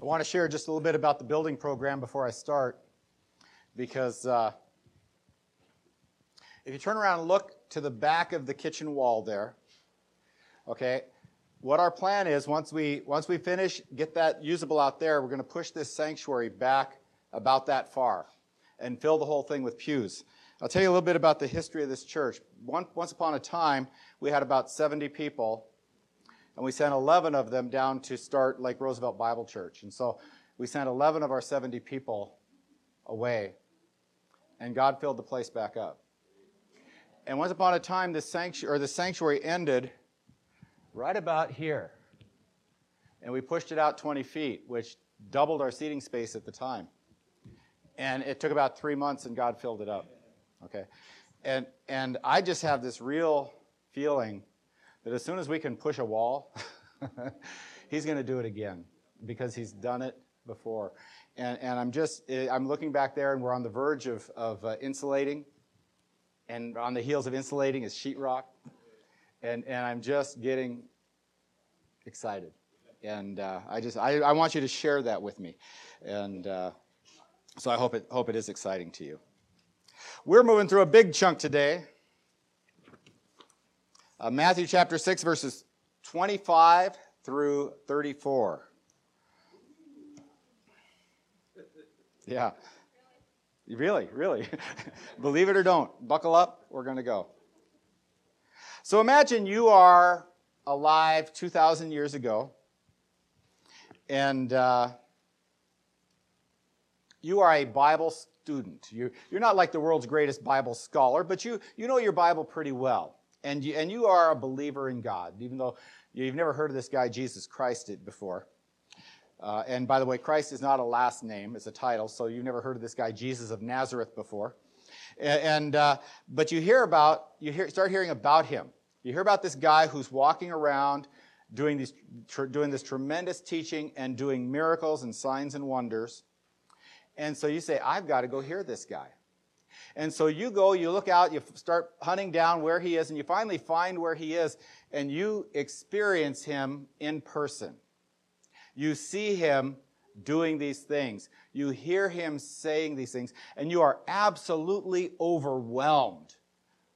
I want to share just a little bit about the building program before I start because uh, if you turn around and look to the back of the kitchen wall there, okay, what our plan is once we once we finish get that usable out there, we're going to push this sanctuary back about that far and fill the whole thing with pews. I'll tell you a little bit about the history of this church. Once upon a time, we had about 70 people and we sent 11 of them down to start Lake Roosevelt Bible Church. And so we sent 11 of our 70 people away, and God filled the place back up. And once upon a time, the sanctuary, or the sanctuary ended right about here. And we pushed it out 20 feet, which doubled our seating space at the time. And it took about three months, and God filled it up. Okay? And, and I just have this real feeling that as soon as we can push a wall, he's going to do it again because he's done it before. And, and I'm just, eh, I'm looking back there and we're on the verge of, of uh, insulating. And on the heels of insulating is sheetrock. And, and I'm just getting excited. And uh, I just, I, I want you to share that with me. And uh, so I hope it, hope it is exciting to you. We're moving through a big chunk today uh, Matthew chapter 6, verses 25 through 34. Yeah. Really, really. Believe it or don't, buckle up, we're going to go. So imagine you are alive 2,000 years ago, and uh, you are a Bible student. You, you're not like the world's greatest Bible scholar, but you, you know your Bible pretty well and you, and you are a believer in God, even though you've never heard of this guy, Jesus Christ, before. Uh, and by the way, Christ is not a last name, it's a title, so you've never heard of this guy, Jesus of Nazareth, before. And, uh, but you hear about, you hear, start hearing about him. You hear about this guy who's walking around doing, these, tr- doing this tremendous teaching and doing miracles and signs and wonders. And so you say, I've got to go hear this guy. And so you go, you look out, you start hunting down where he is, and you finally find where he is, and you experience him in person. You see him doing these things. You hear him saying these things, and you are absolutely overwhelmed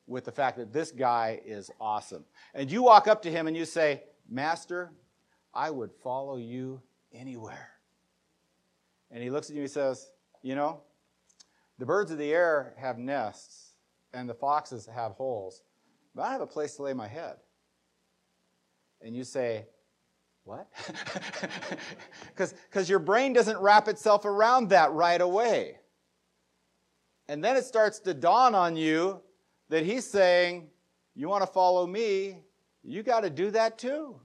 with the fact that this guy is awesome. And you walk up to him and you say, Master, I would follow you anywhere. And he looks at you and he says, You know, the birds of the air have nests, and the foxes have holes, but I have a place to lay my head. And you say, What? Because your brain doesn't wrap itself around that right away. And then it starts to dawn on you that he's saying, You want to follow me? You got to do that too.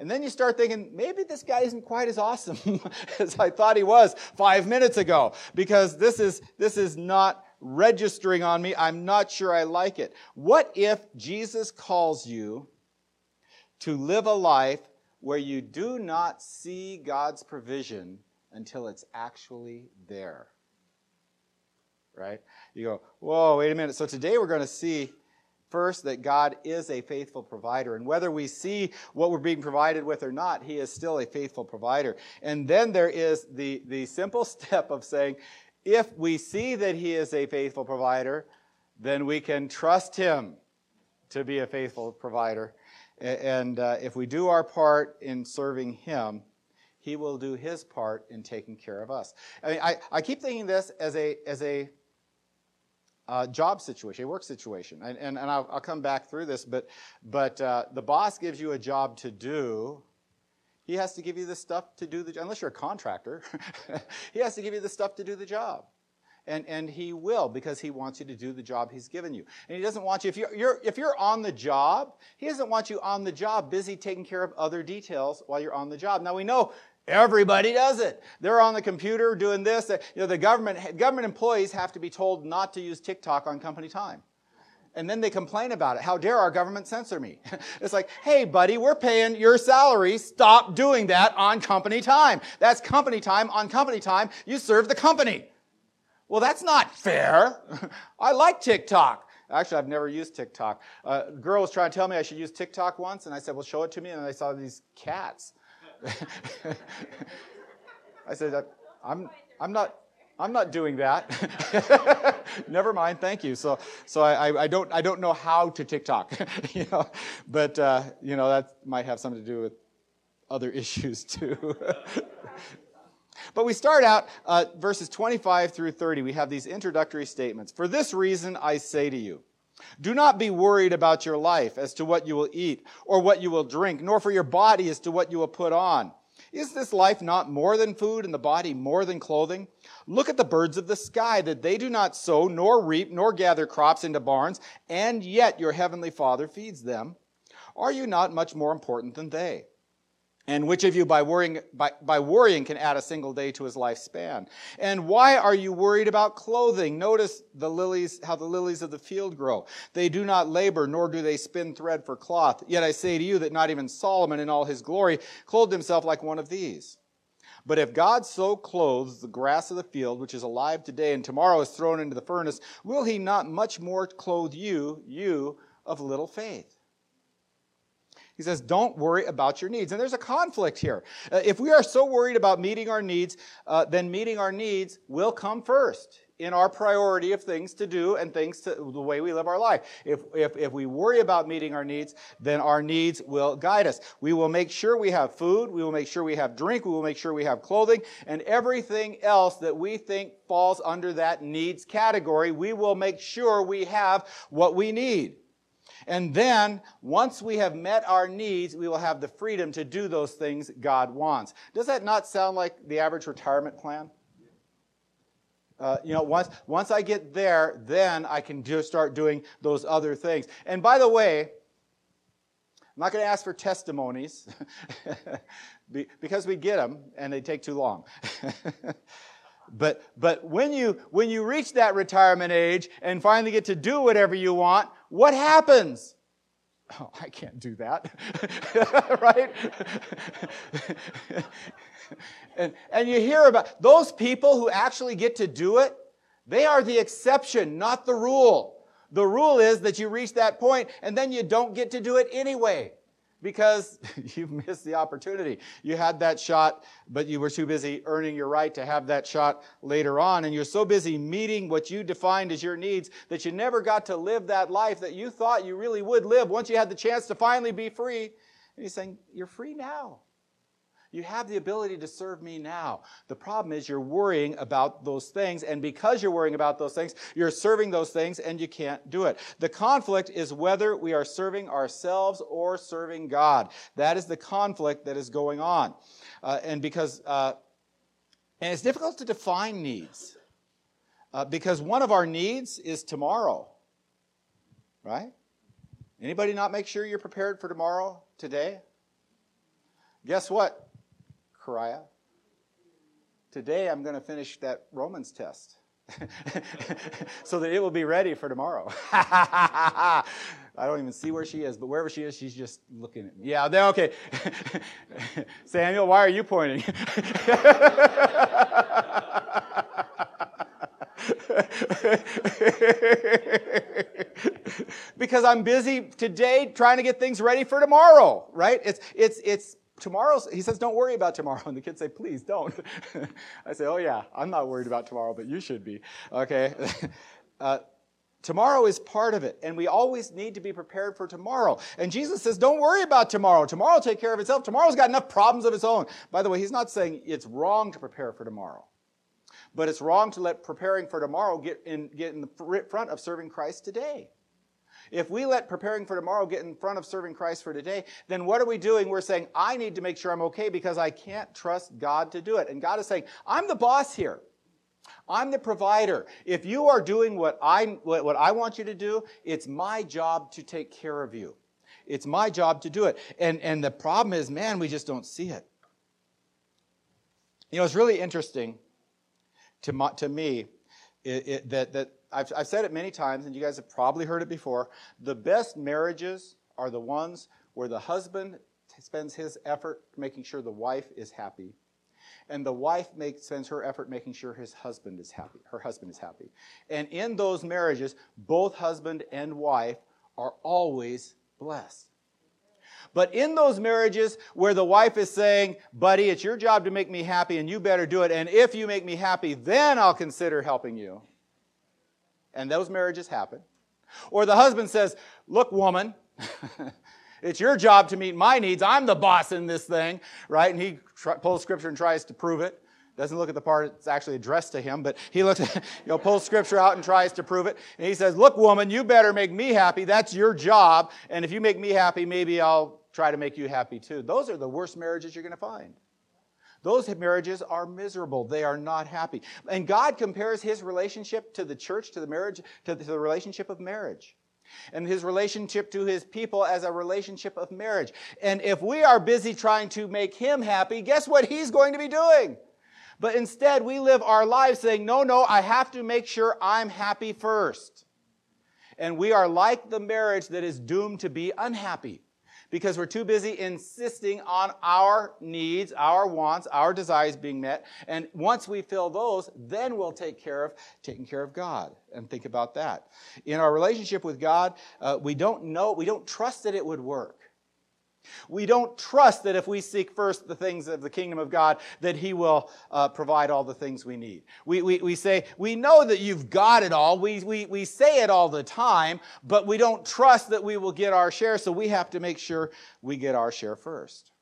And then you start thinking, maybe this guy isn't quite as awesome as I thought he was five minutes ago, because this is, this is not registering on me. I'm not sure I like it. What if Jesus calls you to live a life where you do not see God's provision until it's actually there? Right? You go, whoa, wait a minute. So today we're going to see First, that God is a faithful provider. And whether we see what we're being provided with or not, He is still a faithful provider. And then there is the, the simple step of saying, if we see that He is a faithful provider, then we can trust Him to be a faithful provider. And uh, if we do our part in serving Him, He will do His part in taking care of us. I mean, I, I keep thinking this as a, as a uh, job situation, a work situation. And, and, and I'll, I'll, come back through this, but, but uh, the boss gives you a job to do. He has to give you the stuff to do the job, unless you're a contractor, he has to give you the stuff to do the job. And, and he will because he wants you to do the job he's given you. And he doesn't want you, if you're, you're, if you're on the job, he doesn't want you on the job busy taking care of other details while you're on the job. Now we know Everybody does it. They're on the computer doing this. You know, the government, government employees have to be told not to use TikTok on company time. And then they complain about it. How dare our government censor me? it's like, hey, buddy, we're paying your salary. Stop doing that on company time. That's company time on company time. You serve the company. Well, that's not fair. I like TikTok. Actually, I've never used TikTok. Uh, a girl was trying to tell me I should use TikTok once, and I said, well, show it to me. And I saw these cats I said, I'm, I'm not. I'm not doing that. Never mind, thank you. So, so I, I, don't, I don't know how to TikTok, you know, but uh, you know that might have something to do with other issues too. but we start out uh, verses 25 through 30. We have these introductory statements. For this reason, I say to you. Do not be worried about your life as to what you will eat or what you will drink, nor for your body as to what you will put on. Is this life not more than food and the body more than clothing? Look at the birds of the sky, that they do not sow, nor reap, nor gather crops into barns, and yet your heavenly Father feeds them. Are you not much more important than they? And which of you by worrying, by, by worrying can add a single day to his lifespan? And why are you worried about clothing? Notice the lilies, how the lilies of the field grow. They do not labor, nor do they spin thread for cloth. Yet I say to you that not even Solomon in all his glory clothed himself like one of these. But if God so clothes the grass of the field, which is alive today and tomorrow is thrown into the furnace, will he not much more clothe you, you of little faith? He says, don't worry about your needs. And there's a conflict here. Uh, if we are so worried about meeting our needs, uh, then meeting our needs will come first in our priority of things to do and things to the way we live our life. If, if, if we worry about meeting our needs, then our needs will guide us. We will make sure we have food, we will make sure we have drink, we will make sure we have clothing, and everything else that we think falls under that needs category, we will make sure we have what we need. And then, once we have met our needs, we will have the freedom to do those things God wants. Does that not sound like the average retirement plan? Uh, you know, once, once I get there, then I can just start doing those other things. And by the way, I'm not going to ask for testimonies because we get them and they take too long. but but when you when you reach that retirement age and finally get to do whatever you want, what happens? Oh, I can't do that. right? and, and you hear about those people who actually get to do it, they are the exception, not the rule. The rule is that you reach that point and then you don't get to do it anyway because you missed the opportunity. You had that shot, but you were too busy earning your right to have that shot later on. And you're so busy meeting what you defined as your needs that you never got to live that life that you thought you really would live once you had the chance to finally be free. And he's saying, You're free now. You have the ability to serve me now. The problem is you're worrying about those things, and because you're worrying about those things, you're serving those things and you can't do it. The conflict is whether we are serving ourselves or serving God. That is the conflict that is going on. Uh, and because, uh, and it's difficult to define needs uh, because one of our needs is tomorrow, right? Anybody not make sure you're prepared for tomorrow today? Guess what? Kariah. Today I'm going to finish that Romans test so that it will be ready for tomorrow. I don't even see where she is, but wherever she is, she's just looking at me. Yeah, then okay. Samuel, why are you pointing? because I'm busy today trying to get things ready for tomorrow, right? It's it's it's tomorrow's, he says, don't worry about tomorrow. And the kids say, please don't. I say, oh yeah, I'm not worried about tomorrow, but you should be. Okay. Uh, Tomorrow is part of it, and we always need to be prepared for tomorrow. And Jesus says, Don't worry about tomorrow. Tomorrow will take care of itself. Tomorrow's got enough problems of its own. By the way, he's not saying it's wrong to prepare for tomorrow, but it's wrong to let preparing for tomorrow get in, get in the front of serving Christ today. If we let preparing for tomorrow get in front of serving Christ for today, then what are we doing? We're saying, I need to make sure I'm okay because I can't trust God to do it. And God is saying, I'm the boss here. I'm the provider. If you are doing what I, what I want you to do, it's my job to take care of you. It's my job to do it. And, and the problem is, man, we just don't see it. You know, it's really interesting to, to me it, it, that, that I've, I've said it many times, and you guys have probably heard it before. The best marriages are the ones where the husband spends his effort making sure the wife is happy, and the wife makes, spends her effort making sure his husband is happy. Her husband is happy. And in those marriages, both husband and wife are always blessed. But in those marriages where the wife is saying, buddy, it's your job to make me happy and you better do it. And if you make me happy, then I'll consider helping you. And those marriages happen. Or the husband says, look, woman, it's your job to meet my needs. I'm the boss in this thing, right? And he tr- pulls scripture and tries to prove it. Doesn't look at the part it's actually addressed to him, but he looks, you know, pulls scripture out and tries to prove it. And he says, Look, woman, you better make me happy. That's your job. And if you make me happy, maybe I'll try to make you happy too. Those are the worst marriages you're going to find. Those marriages are miserable. They are not happy. And God compares his relationship to the church, to the marriage, to the relationship of marriage. And his relationship to his people as a relationship of marriage. And if we are busy trying to make him happy, guess what he's going to be doing? But instead, we live our lives saying, no, no, I have to make sure I'm happy first. And we are like the marriage that is doomed to be unhappy because we're too busy insisting on our needs, our wants, our desires being met. And once we fill those, then we'll take care of taking care of God and think about that. In our relationship with God, uh, we don't know, we don't trust that it would work. We don't trust that if we seek first the things of the kingdom of God, that He will uh, provide all the things we need. We, we, we say, we know that you've got it all. We, we, we say it all the time, but we don't trust that we will get our share, so we have to make sure we get our share first.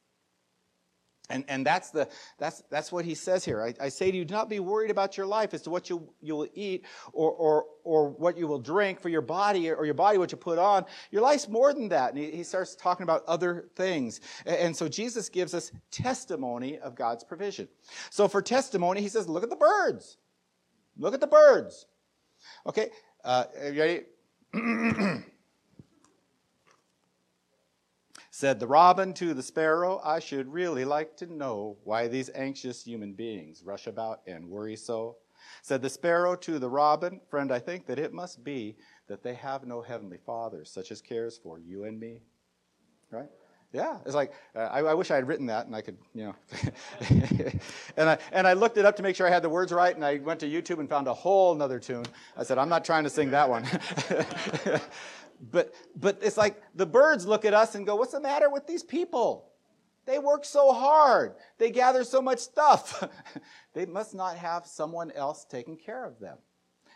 And, and that's, the, that's, that's what he says here. I, I, say to you, do not be worried about your life as to what you, you will eat or, or, or what you will drink for your body or your body what you put on. Your life's more than that. And he, he starts talking about other things. And, and so Jesus gives us testimony of God's provision. So for testimony, he says, look at the birds. Look at the birds. Okay, uh, you ready? Said the robin to the sparrow, I should really like to know why these anxious human beings rush about and worry so. Said the sparrow to the robin, Friend, I think that it must be that they have no heavenly father, such as cares for you and me. Right? Yeah, it's like uh, I, I, wish I had written that, and I could, you know. and I and I looked it up to make sure I had the words right, and I went to YouTube and found a whole another tune. I said, I'm not trying to sing that one. But, but it's like the birds look at us and go, What's the matter with these people? They work so hard. They gather so much stuff. they must not have someone else taking care of them.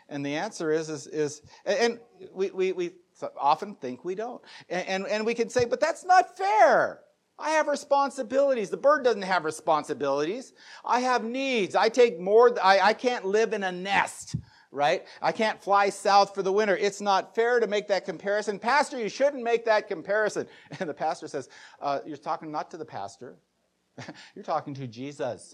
And the answer is, is, is and we, we, we often think we don't. And, and, and we can say, but that's not fair. I have responsibilities. The bird doesn't have responsibilities. I have needs. I take more, I, I can't live in a nest right? I can't fly south for the winter. It's not fair to make that comparison. Pastor, you shouldn't make that comparison. And the pastor says, uh, You're talking not to the pastor. You're talking to Jesus.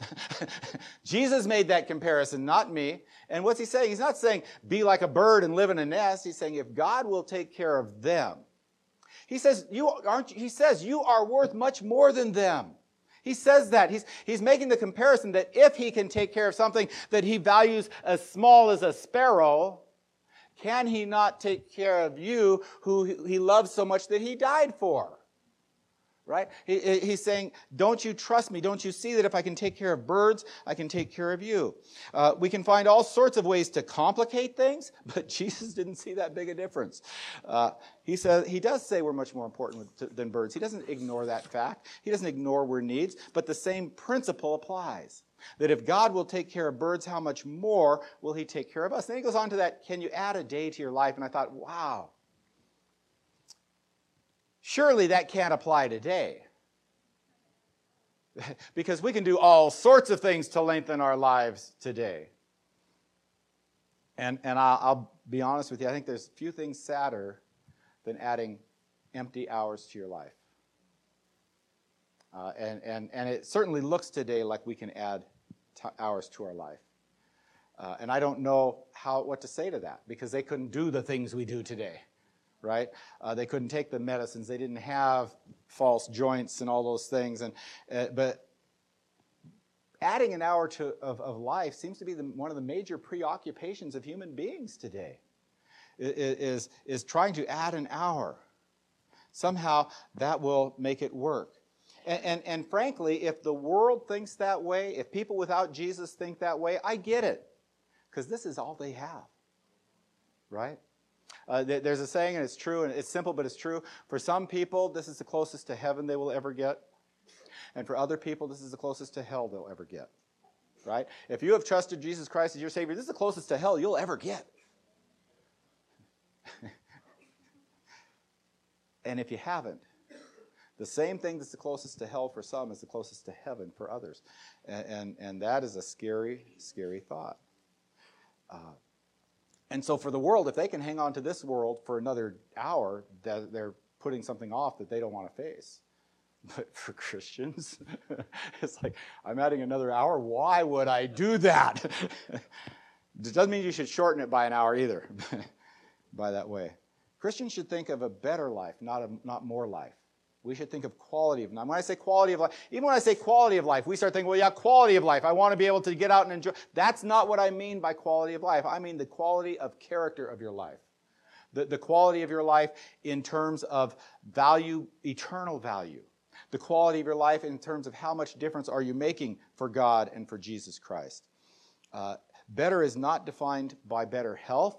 Jesus made that comparison, not me. And what's he saying? He's not saying be like a bird and live in a nest. He's saying if God will take care of them, he says you aren't. He says you are worth much more than them. He says that. He's, he's making the comparison that if he can take care of something that he values as small as a sparrow, can he not take care of you who he loves so much that he died for? Right? He, he's saying, Don't you trust me? Don't you see that if I can take care of birds, I can take care of you? Uh, we can find all sorts of ways to complicate things, but Jesus didn't see that big a difference. Uh, he says he does say we're much more important than birds. He doesn't ignore that fact. He doesn't ignore we're needs, but the same principle applies. That if God will take care of birds, how much more will He take care of us? Then he goes on to that, can you add a day to your life? And I thought, wow, Surely that can't apply today. because we can do all sorts of things to lengthen our lives today. And, and I'll, I'll be honest with you, I think there's few things sadder than adding empty hours to your life. Uh, and, and, and it certainly looks today like we can add t- hours to our life. Uh, and I don't know how, what to say to that because they couldn't do the things we do today right? Uh, they couldn't take the medicines. They didn't have false joints and all those things. And uh, but adding an hour to, of, of life seems to be the, one of the major preoccupations of human beings today. Is, is trying to add an hour. Somehow that will make it work. And, and, and frankly, if the world thinks that way, if people without Jesus think that way, I get it. Because this is all they have. Right? Uh, there's a saying, and it's true, and it's simple, but it's true. For some people, this is the closest to heaven they will ever get. And for other people, this is the closest to hell they'll ever get. Right? If you have trusted Jesus Christ as your Savior, this is the closest to hell you'll ever get. and if you haven't, the same thing that's the closest to hell for some is the closest to heaven for others. And, and, and that is a scary, scary thought. Uh, and so, for the world, if they can hang on to this world for another hour, they're putting something off that they don't want to face. But for Christians, it's like, I'm adding another hour. Why would I do that? it doesn't mean you should shorten it by an hour either, by that way. Christians should think of a better life, not, a, not more life. We should think of quality of life. When I say quality of life, even when I say quality of life, we start thinking, well, yeah, quality of life. I want to be able to get out and enjoy. That's not what I mean by quality of life. I mean the quality of character of your life. The, the quality of your life in terms of value, eternal value. The quality of your life in terms of how much difference are you making for God and for Jesus Christ. Uh, better is not defined by better health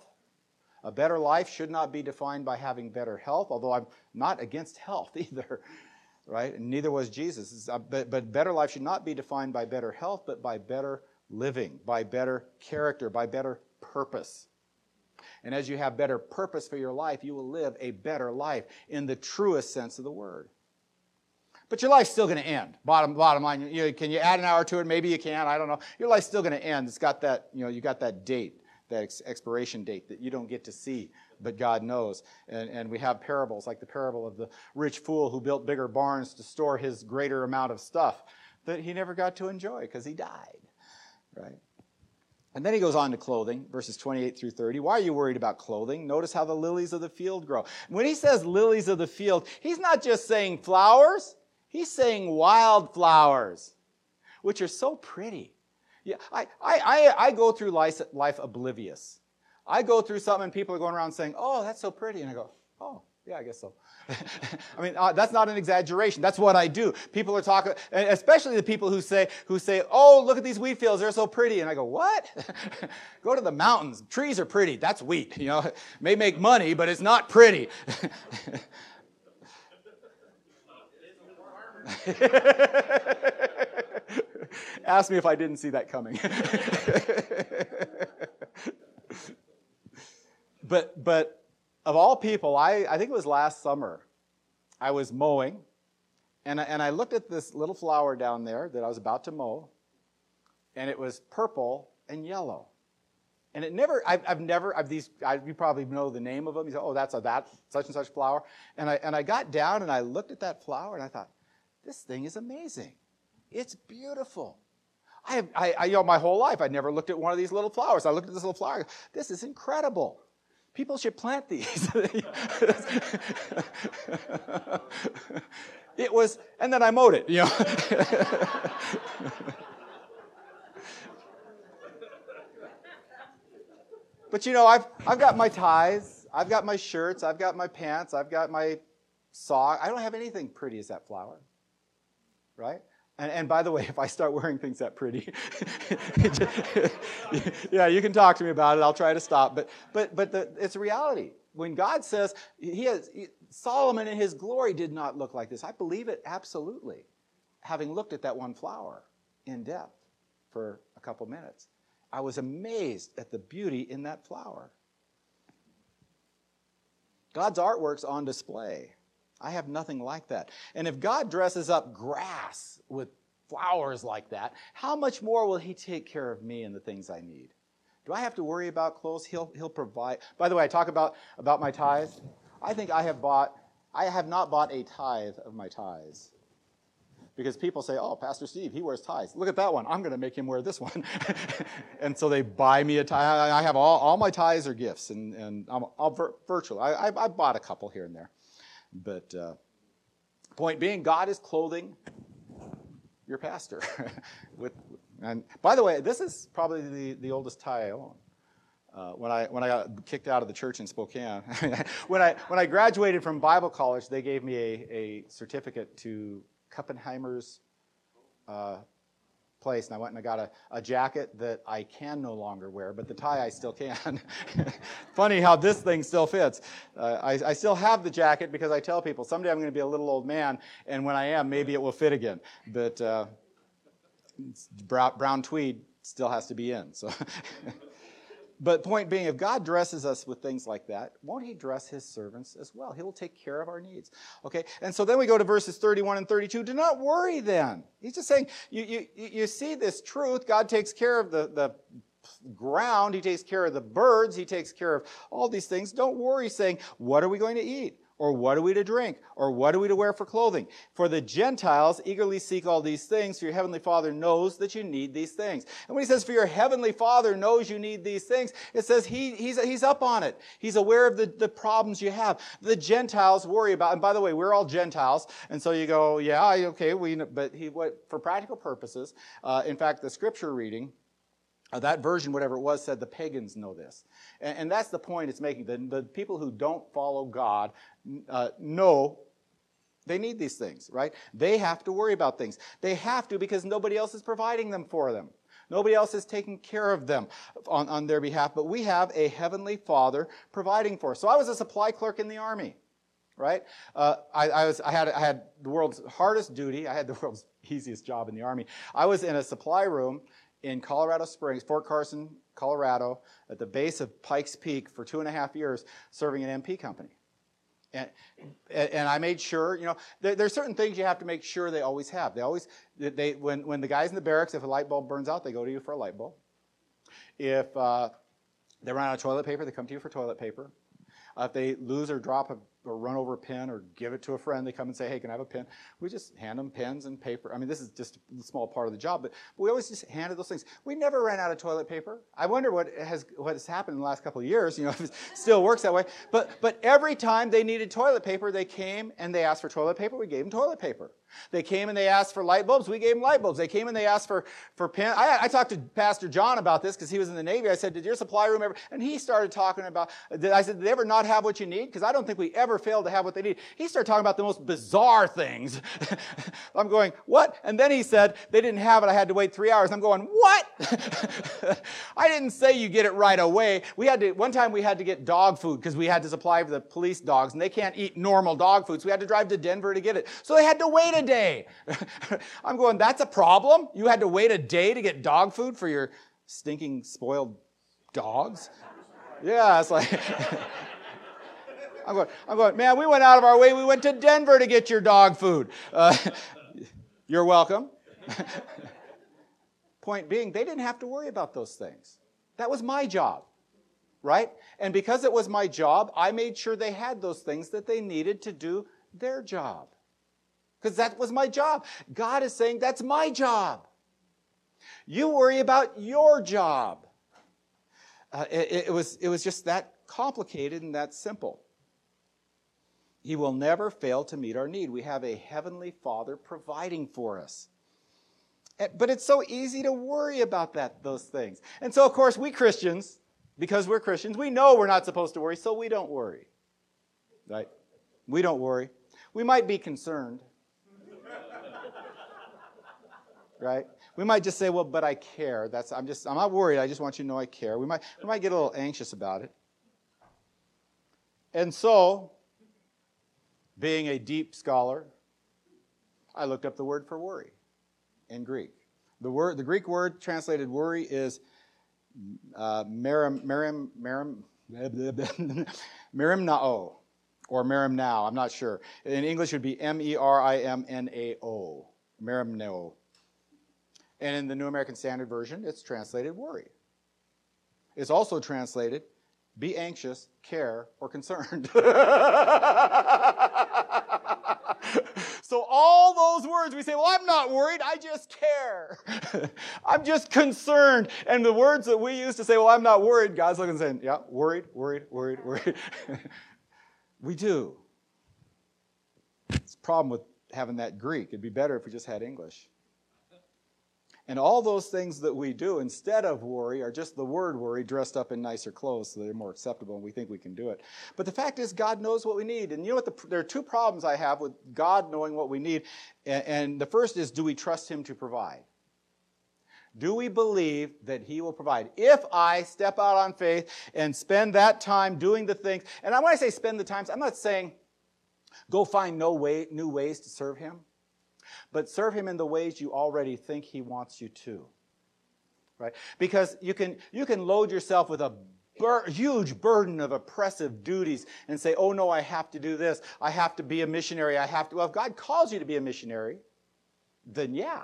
a better life should not be defined by having better health, although I'm not against health either, right? And neither was Jesus. Uh, but, but better life should not be defined by better health, but by better living, by better character, by better purpose. And as you have better purpose for your life, you will live a better life in the truest sense of the word. But your life's still going to end. Bottom, bottom line, you know, can you add an hour to it? Maybe you can. I don't know. Your life's still going to end. It's got that, you know, you got that date that ex- expiration date that you don't get to see, but God knows. And, and we have parables like the parable of the rich fool who built bigger barns to store his greater amount of stuff that he never got to enjoy because he died, right? And then he goes on to clothing, verses 28 through 30. Why are you worried about clothing? Notice how the lilies of the field grow. When he says lilies of the field, he's not just saying flowers, he's saying wildflowers, which are so pretty. Yeah, I, I, I, go through life, life oblivious. I go through something and people are going around saying, oh, that's so pretty. And I go, oh, yeah, I guess so. I mean, uh, that's not an exaggeration. That's what I do. People are talking, especially the people who say, who say, oh, look at these wheat fields. They're so pretty. And I go, what? go to the mountains. Trees are pretty. That's wheat. You know, may make money, but it's not pretty. Ask me if I didn't see that coming. but, but of all people, I, I think it was last summer, I was mowing, and I, and I looked at this little flower down there that I was about to mow, and it was purple and yellow. And it never, I've, I've never, I've these, I, you probably know the name of them. You say, oh, that's a that such and such flower. And I, and I got down and I looked at that flower and I thought, this thing is amazing. It's beautiful. I, I, I, you know, my whole life, I never looked at one of these little flowers. I looked at this little flower. This is incredible. People should plant these. it was, and then I mowed it, you know. but you know, I've, I've got my ties, I've got my shirts, I've got my pants, I've got my sock. I don't have anything pretty as that flower, right? And, and, by the way, if I start wearing things that pretty, yeah, you can talk to me about it. I'll try to stop. But, but, but the, it's reality. When God says he has, Solomon in his glory did not look like this, I believe it absolutely, having looked at that one flower in depth for a couple minutes. I was amazed at the beauty in that flower. God's artwork's on display. I have nothing like that. And if God dresses up grass with flowers like that, how much more will He take care of me and the things I need? Do I have to worry about clothes? He'll, he'll provide. By the way, I talk about, about my tithes. I think I have bought, I have not bought a tithe of my tithes. Because people say, oh, Pastor Steve, he wears ties. Look at that one. I'm going to make him wear this one. and so they buy me a tie. I have all, all my ties are gifts, and, and I'm, I'm virtual. I, I, I bought a couple here and there. But uh, point being, God is clothing your pastor. with, and by the way, this is probably the, the oldest tie I own. Uh, when I when I got kicked out of the church in Spokane, when I when I graduated from Bible college, they gave me a, a certificate to Kuppenheimer's uh, place and I went and I got a, a jacket that I can no longer wear, but the tie I still can. Funny how this thing still fits. Uh, I, I, still have the jacket because I tell people someday I'm going to be a little old man, and when I am, maybe it will fit again. But uh, brown, tweed still has to be in. So. But point being, if God dresses us with things like that, won't He dress His servants as well? He will take care of our needs. Okay, and so then we go to verses 31 and 32. Do not worry then. He's just saying, you, you, you see this truth. God takes care of the, the ground, He takes care of the birds, He takes care of all these things. Don't worry saying, what are we going to eat? Or what are we to drink? Or what are we to wear for clothing? For the Gentiles eagerly seek all these things, for your heavenly Father knows that you need these things. And when he says, for your heavenly Father knows you need these things, it says he, he's, he's up on it. He's aware of the, the problems you have. The Gentiles worry about, and by the way, we're all Gentiles, and so you go, yeah, okay, we, but he, what, for practical purposes, uh, in fact, the scripture reading, uh, that version, whatever it was, said the pagans know this. And, and that's the point it's making. The, the people who don't follow God uh, know they need these things, right? They have to worry about things. They have to because nobody else is providing them for them. Nobody else is taking care of them on, on their behalf, but we have a heavenly Father providing for us. So I was a supply clerk in the Army, right? Uh, I, I, was, I, had, I had the world's hardest duty. I had the world's easiest job in the Army. I was in a supply room in Colorado Springs, Fort Carson, Colorado, at the base of Pikes Peak for two and a half years, serving an MP company. And, and I made sure, you know, there, there's certain things you have to make sure they always have. They always, they, when, when the guys in the barracks, if a light bulb burns out, they go to you for a light bulb. If uh, they run out of toilet paper, they come to you for toilet paper. Uh, if they lose or drop a or run over a pen or give it to a friend. They come and say, hey, can I have a pen? We just hand them pens and paper. I mean, this is just a small part of the job, but we always just handed those things. We never ran out of toilet paper. I wonder what has, what has happened in the last couple of years, you know, if it still works that way. But, but every time they needed toilet paper, they came and they asked for toilet paper. We gave them toilet paper. They came and they asked for light bulbs. We gave them light bulbs. They came and they asked for, for pen. I, I talked to Pastor John about this because he was in the Navy. I said, did your supply room ever? And he started talking about, I said, did they ever not have what you need? Because I don't think we ever failed to have what they need. He started talking about the most bizarre things. I'm going, what? And then he said, they didn't have it. I had to wait three hours. I'm going, what? I didn't say you get it right away. We had to, one time we had to get dog food because we had to supply the police dogs and they can't eat normal dog food. So we had to drive to Denver to get it. So they had to wait a day. I'm going, that's a problem? You had to wait a day to get dog food for your stinking, spoiled dogs? Yeah, it's like. I'm going, I'm going, man, we went out of our way. We went to Denver to get your dog food. Uh, you're welcome. Point being, they didn't have to worry about those things. That was my job, right? And because it was my job, I made sure they had those things that they needed to do their job because that was my job. God is saying, that's my job. You worry about your job. Uh, it, it, was, it was just that complicated and that simple. He will never fail to meet our need. We have a heavenly Father providing for us. Eh, but it's so easy to worry about that, those things. And so, of course, we Christians, because we're Christians, we know we're not supposed to worry, so we don't worry. Right? We don't worry. We might be concerned right? We might just say, well, but I care. That's, I'm just, I'm not worried. I just want you to know I care. We might, we might get a little anxious about it. And so, being a deep scholar, I looked up the word for worry in Greek. The word, the Greek word translated worry is uh, merim, merim, merim, merimnao, or merimnao. I'm not sure. In English, it would be M-E-R-I-M-N-A-O, merimnao. And in the New American Standard Version, it's translated worry. It's also translated be anxious, care, or concerned. so all those words we say, well, I'm not worried, I just care. I'm just concerned. And the words that we use to say, well, I'm not worried, God's looking and saying, yeah, worried, worried, worried, worried. we do. It's a problem with having that Greek. It'd be better if we just had English. And all those things that we do instead of worry are just the word worry dressed up in nicer clothes so they're more acceptable and we think we can do it. But the fact is, God knows what we need. And you know what? The, there are two problems I have with God knowing what we need. And, and the first is, do we trust Him to provide? Do we believe that He will provide? If I step out on faith and spend that time doing the things, and when I say spend the times, I'm not saying go find no way, new ways to serve Him, but serve Him in the ways you already think He wants you to. Right? Because you can, you can load yourself with a bur- huge burden of oppressive duties and say, oh no, I have to do this. I have to be a missionary. I have to. Well, if God calls you to be a missionary, then yeah,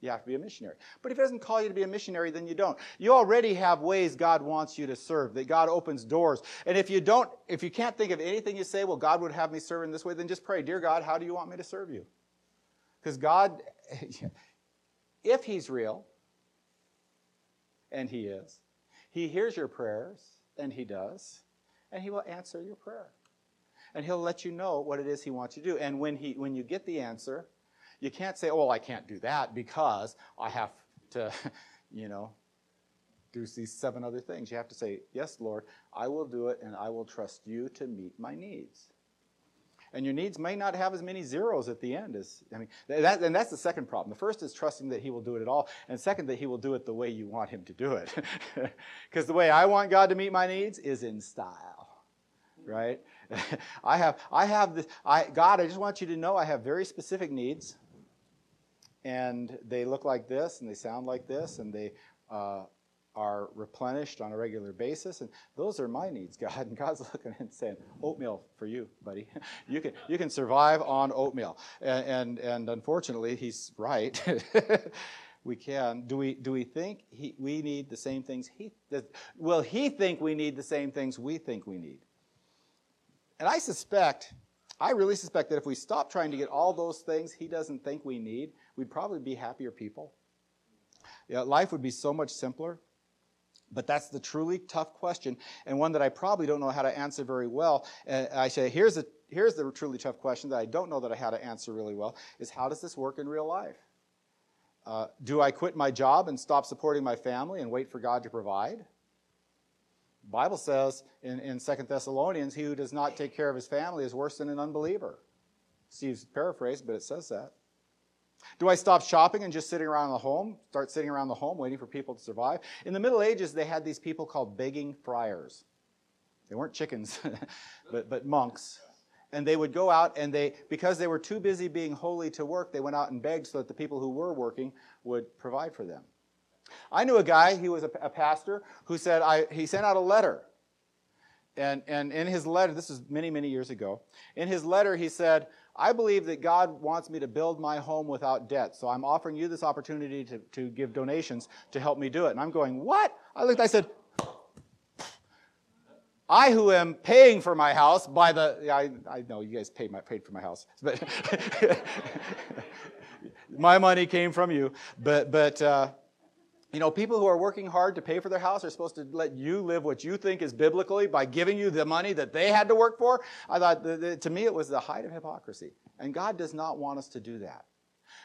you have to be a missionary. But if He doesn't call you to be a missionary, then you don't. You already have ways God wants you to serve, that God opens doors. And if you don't, if you can't think of anything you say, well, God would have me serve in this way, then just pray, Dear God, how do you want me to serve you? Because God, if He's real, and He is, He hears your prayers, and He does, and He will answer your prayer. And He'll let you know what it is He wants you to do. And when, he, when you get the answer, you can't say, oh, I can't do that because I have to, you know, do these seven other things. You have to say, yes, Lord, I will do it and I will trust you to meet my needs. And your needs may not have as many zeros at the end as, I mean, that, and that's the second problem. The first is trusting that He will do it at all, and second, that He will do it the way you want Him to do it. Because the way I want God to meet my needs is in style, right? I have, I have this, I, God, I just want you to know I have very specific needs and they look like this and they sound like this and they uh, are replenished on a regular basis and those are my needs god and god's looking and saying oatmeal for you buddy you can you can survive on oatmeal and and, and unfortunately he's right we can do we do we think he, we need the same things he does, will he think we need the same things we think we need and i suspect I really suspect that if we stop trying to get all those things he doesn't think we need, we'd probably be happier people. Yeah, life would be so much simpler. But that's the truly tough question, and one that I probably don't know how to answer very well. I say, here's, a, here's the truly tough question that I don't know that I how to answer really well, is how does this work in real life? Uh, do I quit my job and stop supporting my family and wait for God to provide? Bible says in, in 2 Thessalonians, he who does not take care of his family is worse than an unbeliever. Steve's paraphrased, but it says that. Do I stop shopping and just sitting around the home, start sitting around the home waiting for people to survive? In the Middle Ages, they had these people called begging friars. They weren't chickens, but, but monks. And they would go out and they, because they were too busy being holy to work, they went out and begged so that the people who were working would provide for them. I knew a guy, he was a, a pastor, who said, I, he sent out a letter. And, and in his letter, this was many, many years ago, in his letter, he said, I believe that God wants me to build my home without debt. So I'm offering you this opportunity to, to give donations to help me do it. And I'm going, What? I looked, I said, I who am paying for my house by the, I, I know you guys paid, my, paid for my house, but my money came from you. But, but, uh, you know, people who are working hard to pay for their house are supposed to let you live what you think is biblically by giving you the money that they had to work for. I thought, to me, it was the height of hypocrisy. And God does not want us to do that.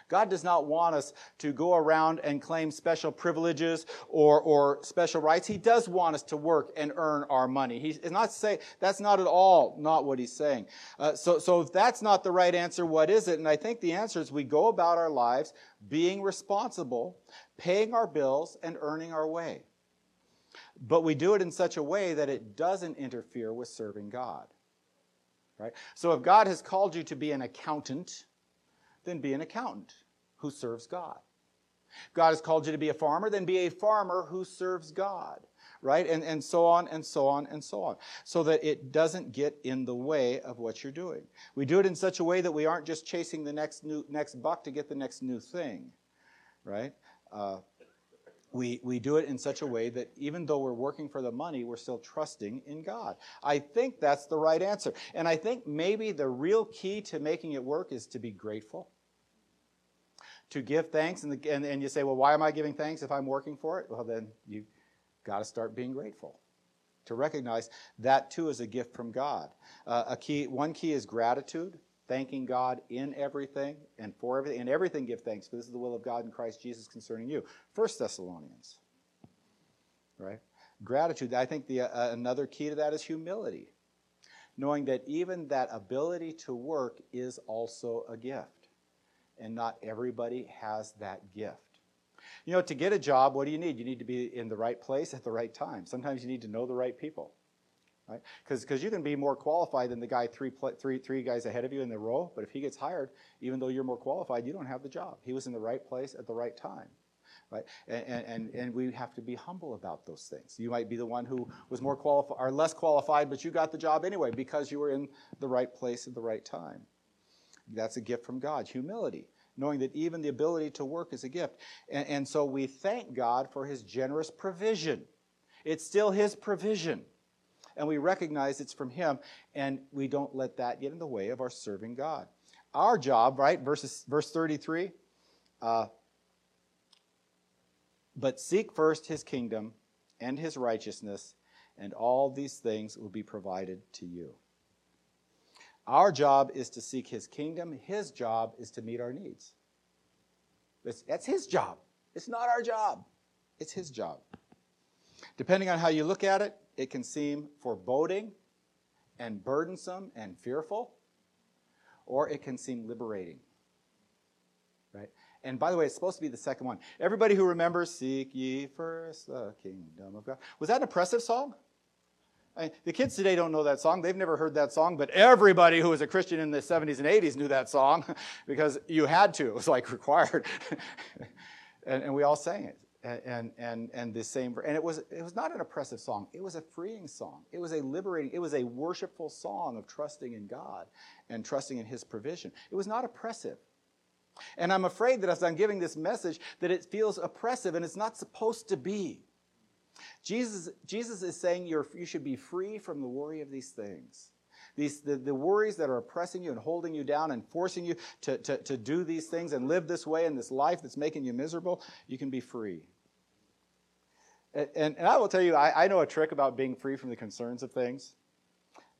God does not want us to go around and claim special privileges or, or special rights. He does want us to work and earn our money. He's not say that's not at all not what he's saying. Uh, so, so if that's not the right answer, what is it? And I think the answer is we go about our lives being responsible, paying our bills, and earning our way. But we do it in such a way that it doesn't interfere with serving God. Right? So if God has called you to be an accountant, then be an accountant who serves God. God has called you to be a farmer, then be a farmer who serves God, right? And, and so on and so on and so on, so that it doesn't get in the way of what you're doing. We do it in such a way that we aren't just chasing the next new, next buck to get the next new thing, right? Uh, we, we do it in such a way that even though we're working for the money, we're still trusting in God. I think that's the right answer. And I think maybe the real key to making it work is to be grateful to give thanks. And, the, and, and you say, well, why am I giving thanks if I'm working for it? Well, then you've got to start being grateful. To recognize that too is a gift from God. Uh, a key, one key is gratitude, thanking God in everything and for everything. In everything, give thanks, for this is the will of God in Christ Jesus concerning you. First Thessalonians, right? Gratitude. I think the, uh, another key to that is humility, knowing that even that ability to work is also a gift and not everybody has that gift. You know, to get a job, what do you need? You need to be in the right place at the right time. Sometimes you need to know the right people. Right? Because you can be more qualified than the guy three, three, three guys ahead of you in the row, but if he gets hired, even though you're more qualified, you don't have the job. He was in the right place at the right time right? And, and, and we have to be humble about those things. You might be the one who was more qualified or less qualified, but you got the job anyway because you were in the right place at the right time. That's a gift from God. Humility, knowing that even the ability to work is a gift. And, and so we thank God for his generous provision. It's still his provision. And we recognize it's from him, and we don't let that get in the way of our serving God. Our job, right? Verses, verse 33. Uh, but seek first his kingdom and his righteousness, and all these things will be provided to you. Our job is to seek his kingdom, his job is to meet our needs. that's his job. It's not our job, it's his job. Depending on how you look at it, it can seem foreboding and burdensome and fearful, or it can seem liberating. Right? And by the way, it's supposed to be the second one. Everybody who remembers, Seek ye first the kingdom of God. Was that an oppressive song? I mean, the kids today don't know that song. They've never heard that song, but everybody who was a Christian in the 70s and 80s knew that song because you had to. It was like required. and, and, we all sang it. And, and, and the same, and it was, it was not an oppressive song. It was a freeing song. It was a liberating, it was a worshipful song of trusting in God and trusting in His provision. It was not oppressive. And I'm afraid that as I'm giving this message, that it feels oppressive and it's not supposed to be. Jesus, Jesus is saying you're, you should be free from the worry of these things. These, the, the worries that are oppressing you and holding you down and forcing you to, to, to do these things and live this way in this life that's making you miserable, you can be free. And, and, I will tell you, I, I know a trick about being free from the concerns of things.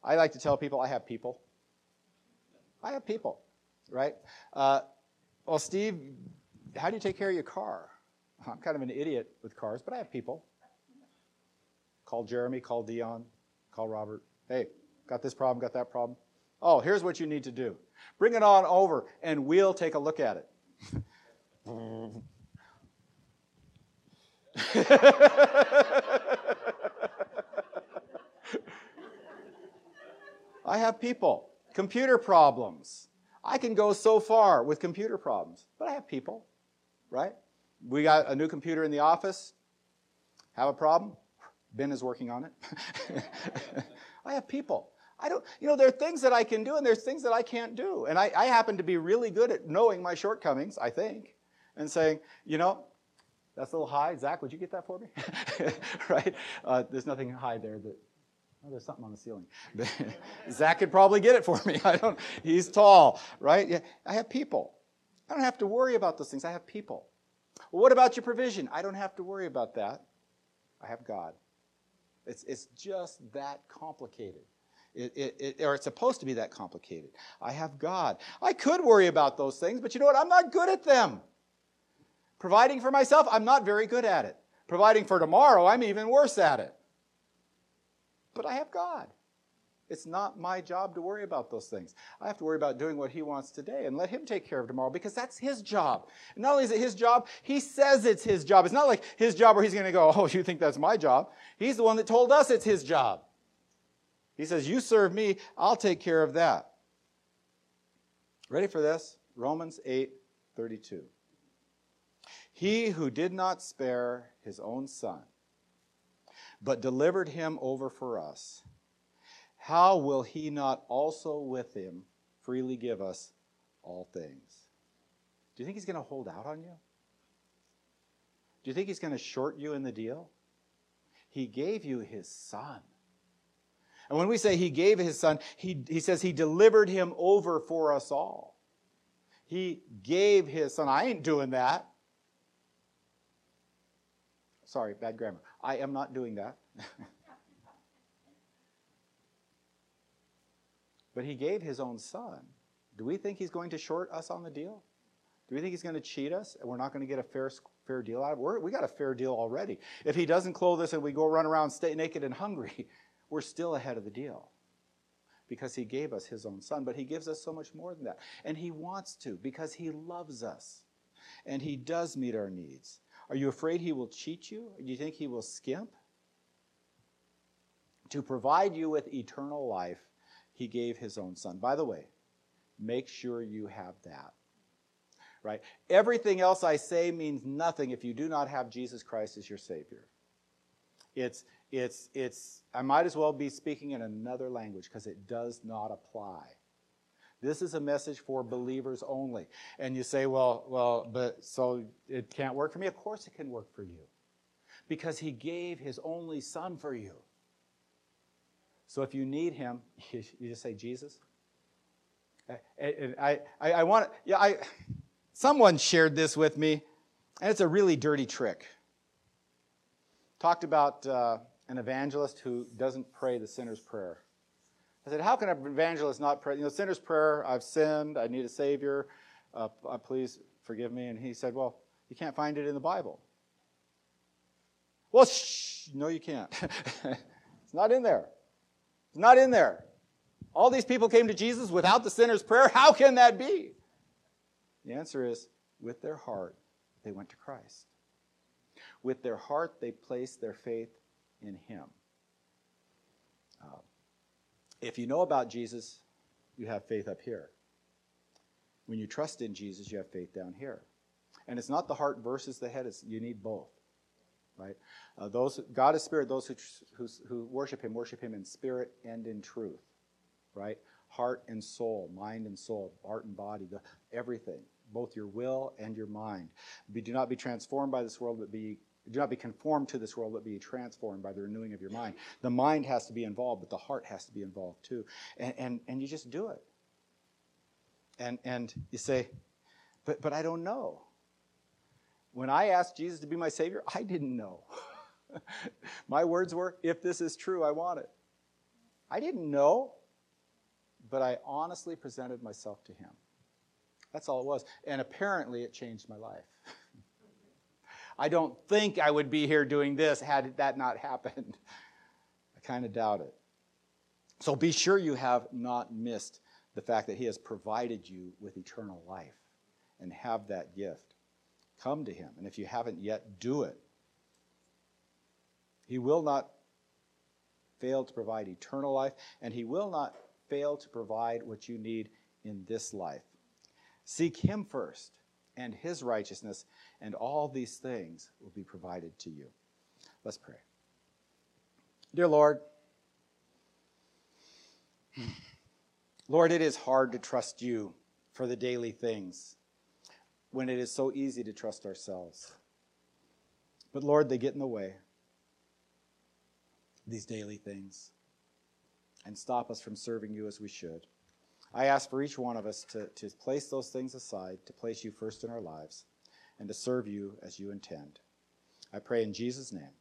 I like to tell people I have people. I have people, right? Uh, well, Steve, how do you take care of your car? I'm kind of an idiot with cars, but I have people. Call Jeremy, call Dion, call Robert. Hey, got this problem, got that problem. Oh, here's what you need to do. Bring it on over, and we'll take a look at it. I have people, computer problems. I can go so far with computer problems, but I have people, right? We got a new computer in the office. Have a problem? Ben is working on it. I have people. I don't, you know, there are things that I can do and there's things that I can't do. And I, I happen to be really good at knowing my shortcomings, I think, and saying, you know, that's a little high. Zach, would you get that for me? right? Uh, there's nothing high there that Oh, there's something on the ceiling. Zach could probably get it for me. I don't. He's tall, right? Yeah, I have people. I don't have to worry about those things. I have people. Well, what about your provision? I don't have to worry about that. I have God. It's, it's just that complicated. It, it, it, or it's supposed to be that complicated. I have God. I could worry about those things, but you know what? I'm not good at them. Providing for myself, I'm not very good at it. Providing for tomorrow, I'm even worse at it. But I have God. It's not my job to worry about those things. I have to worry about doing what He wants today and let Him take care of tomorrow because that's His job. And not only is it His job, He says it's His job. It's not like His job where He's going to go, oh, you think that's my job. He's the one that told us it's His job. He says, You serve me, I'll take care of that. Ready for this? Romans 8 32. He who did not spare his own son but delivered him over for us, how will he not also with him freely give us all things? Do you think he's going to hold out on you? Do you think he's going to short you in the deal? He gave you his son. And when we say he gave his son, he, he says he delivered him over for us all. He gave his son. I ain't doing that. Sorry, bad grammar. I am not doing that. but he gave his own son. Do we think he's going to short us on the deal? Do we think he's going to cheat us and we're not going to get a fair, fair deal out of it? We're, we got a fair deal already. If he doesn't clothe us and we go run around stay naked and hungry, we're still ahead of the deal because he gave us his own son. But he gives us so much more than that. And he wants to because he loves us and he does meet our needs. Are you afraid he will cheat you? Do you think he will skimp? To provide you with eternal life, he gave his own son. By the way, make sure you have that. Right? Everything else I say means nothing if you do not have Jesus Christ as your Savior. It's, it's, it's, I might as well be speaking in another language because it does not apply. This is a message for believers only. And you say, well, well, but so it can't work for me? Of course it can work for you. Because he gave his only son for you. So if you need him, you just say, Jesus. And I, I, I want, yeah, I, someone shared this with me, and it's a really dirty trick. Talked about uh, an evangelist who doesn't pray the sinner's prayer. I said, How can an evangelist not pray? You know, sinner's prayer, I've sinned, I need a Savior, uh, uh, please forgive me. And he said, Well, you can't find it in the Bible. Well, shh, no, you can't. it's not in there. It's not in there. All these people came to Jesus without the sinner's prayer. How can that be? The answer is with their heart, they went to Christ. With their heart, they placed their faith in Him. Uh, if you know about Jesus, you have faith up here. When you trust in Jesus, you have faith down here. And it's not the heart versus the head, it's, you need both. Right? Uh, those, God is spirit. Those who, who, who worship Him worship Him in spirit and in truth. Right? Heart and soul, mind and soul, heart and body, the, everything. Both your will and your mind. Be, do not be transformed by this world, but be do not be conformed to this world, but be transformed by the renewing of your mind. The mind has to be involved, but the heart has to be involved too. And, and, and you just do it. And, and you say, but, but I don't know. When I asked Jesus to be my Savior, I didn't know. my words were, if this is true, I want it. I didn't know, but I honestly presented myself to Him. That's all it was. And apparently, it changed my life. I don't think I would be here doing this had that not happened. I kind of doubt it. So be sure you have not missed the fact that He has provided you with eternal life and have that gift. Come to Him. And if you haven't yet, do it. He will not fail to provide eternal life, and He will not fail to provide what you need in this life. Seek Him first and his righteousness, and all these things will be provided to you. Let's pray. Dear Lord, Lord, it is hard to trust you for the daily things when it is so easy to trust ourselves. But Lord, they get in the way, these daily things, and stop us from serving you as we should. I ask for each one of us to, to place those things aside, to place you first in our lives, and to serve you as you intend. I pray in Jesus' name.